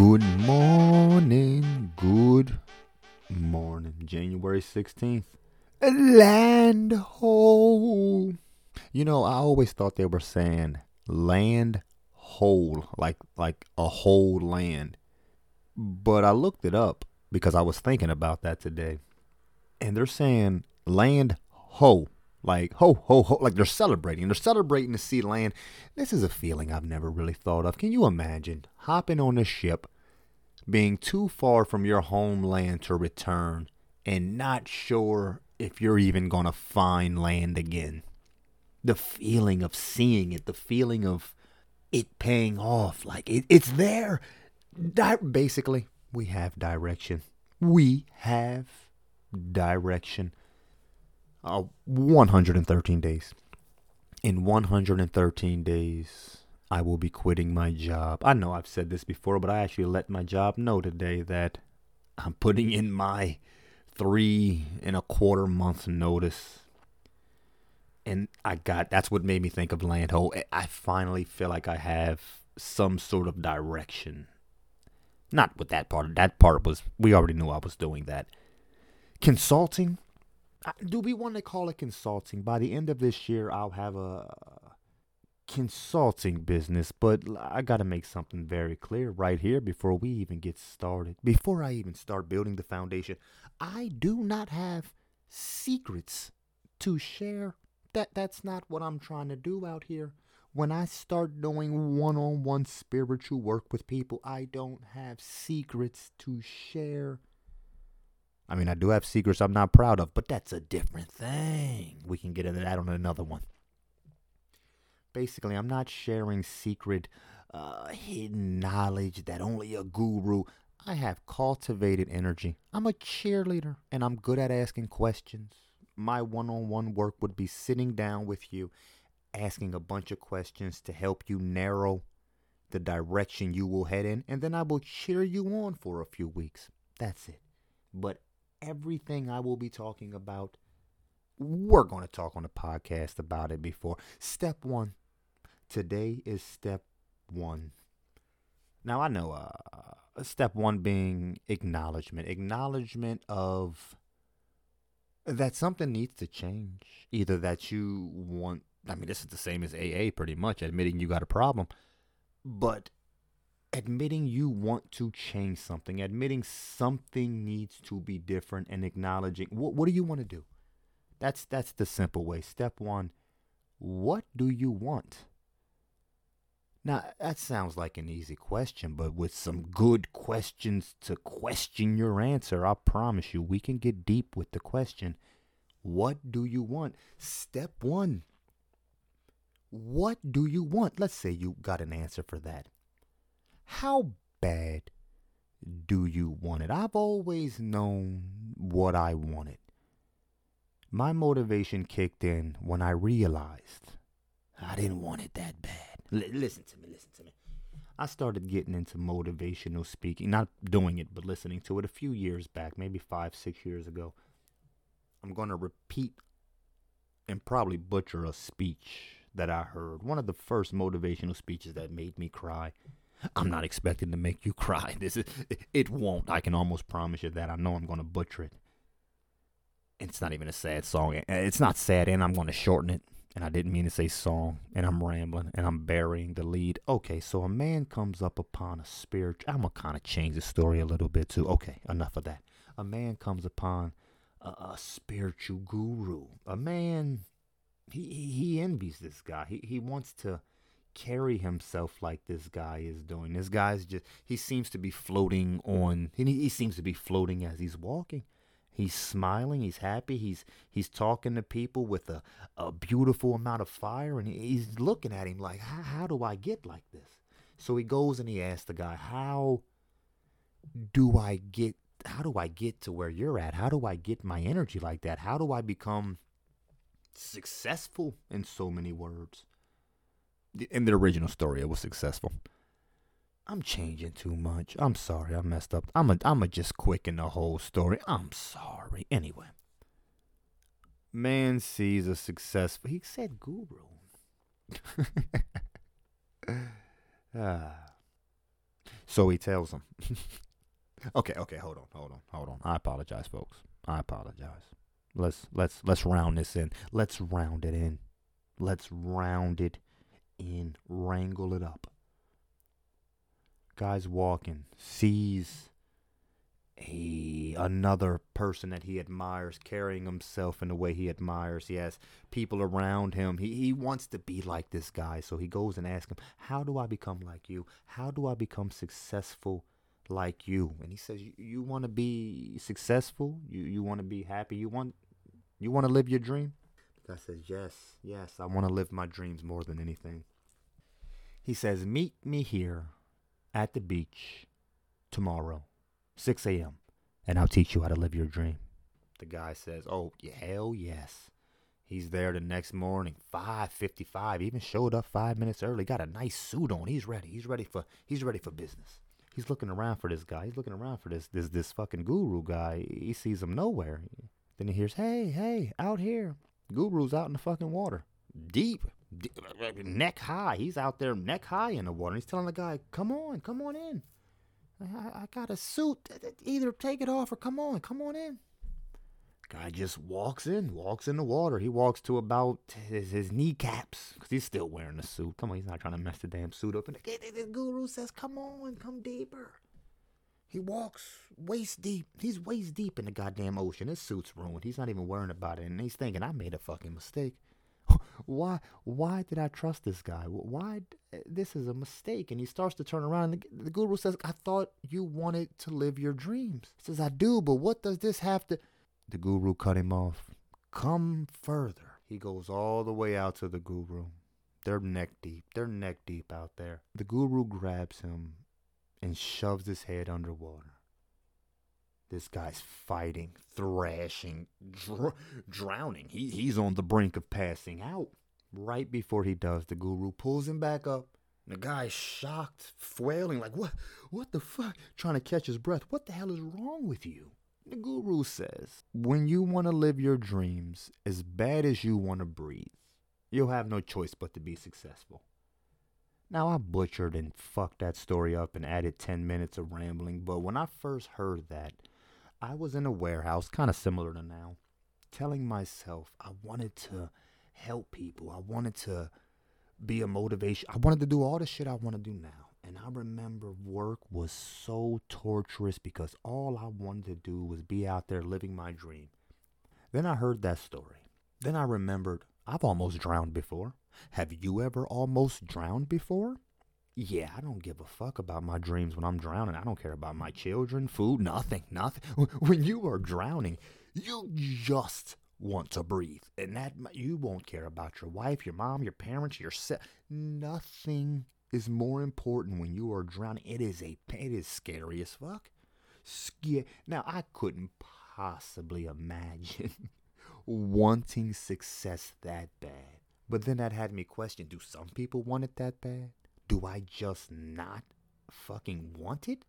Good morning. Good morning. January 16th. Land ho. You know, I always thought they were saying land whole, like like a whole land. But I looked it up because I was thinking about that today. And they're saying land ho. Like ho ho ho like they're celebrating. They're celebrating to see land. This is a feeling I've never really thought of. Can you imagine hopping on a ship, being too far from your homeland to return, and not sure if you're even gonna find land again? The feeling of seeing it, the feeling of it paying off, like it, it's there. Di- basically, we have direction. We have direction uh, 113 days. In 113 days, I will be quitting my job. I know I've said this before, but I actually let my job know today that I'm putting in my three and a quarter month notice. And I got that's what made me think of Landho. I finally feel like I have some sort of direction. Not with that part. That part was, we already knew I was doing that. Consulting, do we want to call it consulting? By the end of this year, I'll have a consulting business, but I got to make something very clear right here before we even get started. Before I even start building the foundation, I do not have secrets to share. That that's not what I'm trying to do out here. When I start doing one-on-one spiritual work with people, I don't have secrets to share. I mean, I do have secrets I'm not proud of, but that's a different thing. We can get into that on another one. Basically, I'm not sharing secret, uh, hidden knowledge that only a guru. I have cultivated energy. I'm a cheerleader, and I'm good at asking questions. My one on one work would be sitting down with you, asking a bunch of questions to help you narrow the direction you will head in, and then I will cheer you on for a few weeks. That's it. But everything I will be talking about, we're going to talk on the podcast about it before. Step one. Today is step one. Now, I know uh, step one being acknowledgement. Acknowledgement of that something needs to change. Either that you want, I mean, this is the same as AA pretty much, admitting you got a problem. But admitting you want to change something, admitting something needs to be different, and acknowledging what what do you want to do? That's that's the simple way. Step one: What do you want? Now that sounds like an easy question, but with some good questions to question your answer, I promise you we can get deep with the question. What do you want? Step one. What do you want? Let's say you got an answer for that. How bad do you want it? I've always known what I wanted. My motivation kicked in when I realized I didn't want it that bad. L- listen to me, listen to me. I started getting into motivational speaking, not doing it, but listening to it a few years back, maybe five, six years ago. I'm going to repeat and probably butcher a speech that I heard. One of the first motivational speeches that made me cry. I'm not expecting to make you cry. This is it won't. I can almost promise you that. I know I'm going to butcher it. It's not even a sad song. It's not sad, and I'm going to shorten it. And I didn't mean to say song, and I'm rambling, and I'm burying the lead. Okay, so a man comes up upon a spirit. I'm gonna kind of change the story a little bit too. Okay, enough of that. A man comes upon a, a spiritual guru. A man, he he envies this guy. He he wants to carry himself like this guy is doing. This guy's just, he seems to be floating on, he, he seems to be floating as he's walking. He's smiling, he's happy, he's he's talking to people with a, a beautiful amount of fire, and he's looking at him like, how, how do I get like this? So he goes and he asks the guy, How do I get how do I get to where you're at? How do I get my energy like that? How do I become successful in so many words? In the original story, it was successful. I'm changing too much. I'm sorry, I messed up. I'm a, I'm a just quicken the whole story. I'm sorry. Anyway, man sees a successful. He said guru. ah. So he tells him. okay, okay, hold on, hold on, hold on. I apologize, folks. I apologize. Let's let's let's round this in. Let's round it in. Let's round it in. Wrangle it up. Guy's walking, sees a another person that he admires carrying himself in the way he admires. He has people around him. He he wants to be like this guy, so he goes and asks him, "How do I become like you? How do I become successful like you?" And he says, "You, you want to be successful? You you want to be happy? You want you want to live your dream?" The guy says, "Yes, yes, I want to live my dreams more than anything." He says, "Meet me here at the beach tomorrow." 6 a.m., and I'll teach you how to live your dream. The guy says, Oh, hell yes. He's there the next morning, 5:55. Even showed up five minutes early. Got a nice suit on. He's ready. He's ready for. He's ready for business. He's looking around for this guy. He's looking around for this this this fucking guru guy. He sees him nowhere. Then he hears, "Hey, hey, out here." Guru's out in the fucking water, deep neck high. He's out there neck high in the water. He's telling the guy, "Come on, come on in." I, I got a suit. Either take it off or come on, come on in. Guy just walks in, walks in the water. He walks to about his, his kneecaps because he's still wearing the suit. Come on, he's not trying to mess the damn suit up. And the, the, the guru says, "Come on, come deeper." He walks waist deep. He's waist deep in the goddamn ocean. His suit's ruined. He's not even worrying about it, and he's thinking, "I made a fucking mistake." why why did I trust this guy? Why this is a mistake? And he starts to turn around. The, the guru says, "I thought you wanted to live your dreams." He says, "I do, but what does this have to?" The guru cut him off. Come further. He goes all the way out to the guru. They're neck deep. They're neck deep out there. The guru grabs him and shoves his head underwater. This guy's fighting, thrashing, dr- drowning. He, he's on the brink of passing out. Right before he does, the guru pulls him back up. The guy's shocked, flailing, like, what, what the fuck? Trying to catch his breath. What the hell is wrong with you? The guru says, when you want to live your dreams as bad as you want to breathe, you'll have no choice but to be successful. Now, I butchered and fucked that story up and added 10 minutes of rambling, but when I first heard that, I was in a warehouse, kind of similar to now, telling myself I wanted to help people. I wanted to be a motivation. I wanted to do all the shit I want to do now. And I remember work was so torturous because all I wanted to do was be out there living my dream. Then I heard that story. Then I remembered I've almost drowned before. Have you ever almost drowned before? Yeah, I don't give a fuck about my dreams when I'm drowning. I don't care about my children, food, nothing, nothing. When you are drowning, you just want to breathe. And that you won't care about your wife, your mom, your parents, yourself. Nothing is more important when you are drowning. It is a it is scary as fuck. Scary. Now I couldn't possibly imagine wanting success that bad. But then that had me question, do some people want it that bad? Do I just not fucking want it?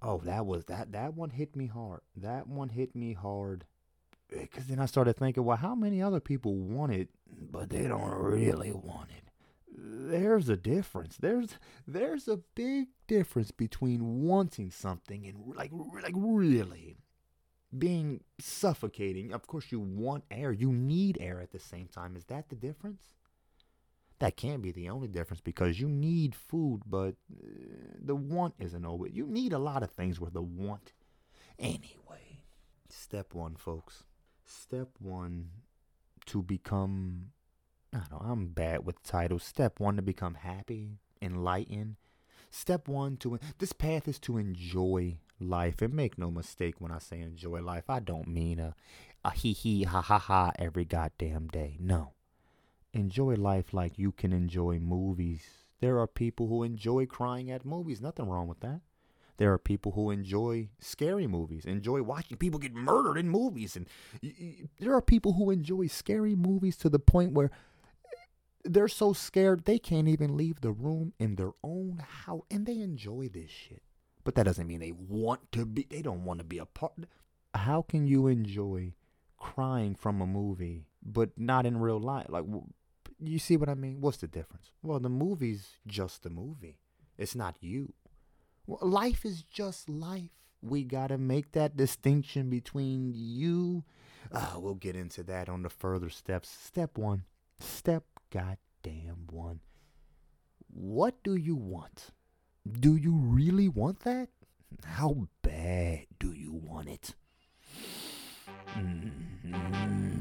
Oh, that was that that one hit me hard. That one hit me hard. Eh, because then I started thinking, well, how many other people want it, but they don't really want it? There's a difference. There's there's a big difference between wanting something and like like really being suffocating. Of course, you want air. You need air at the same time. Is that the difference? That can't be the only difference because you need food, but uh, the want isn't always. You need a lot of things with the want. Anyway, step one, folks. Step one to become. I don't know, I'm bad with titles. Step one to become happy, enlightened. Step one to. This path is to enjoy life. And make no mistake when I say enjoy life, I don't mean a, a hee hee ha ha ha every goddamn day. No enjoy life like you can enjoy movies. There are people who enjoy crying at movies. Nothing wrong with that. There are people who enjoy scary movies, enjoy watching people get murdered in movies. And there are people who enjoy scary movies to the point where they're so scared they can't even leave the room in their own house. And they enjoy this shit. But that doesn't mean they want to be, they don't want to be a part. How can you enjoy crying from a movie, but not in real life? Like, you see what I mean? What's the difference? Well, the movie's just a movie. It's not you. Life is just life. We got to make that distinction between you. Uh, we'll get into that on the further steps. Step one. Step goddamn one. What do you want? Do you really want that? How bad do you want it? Mm-hmm.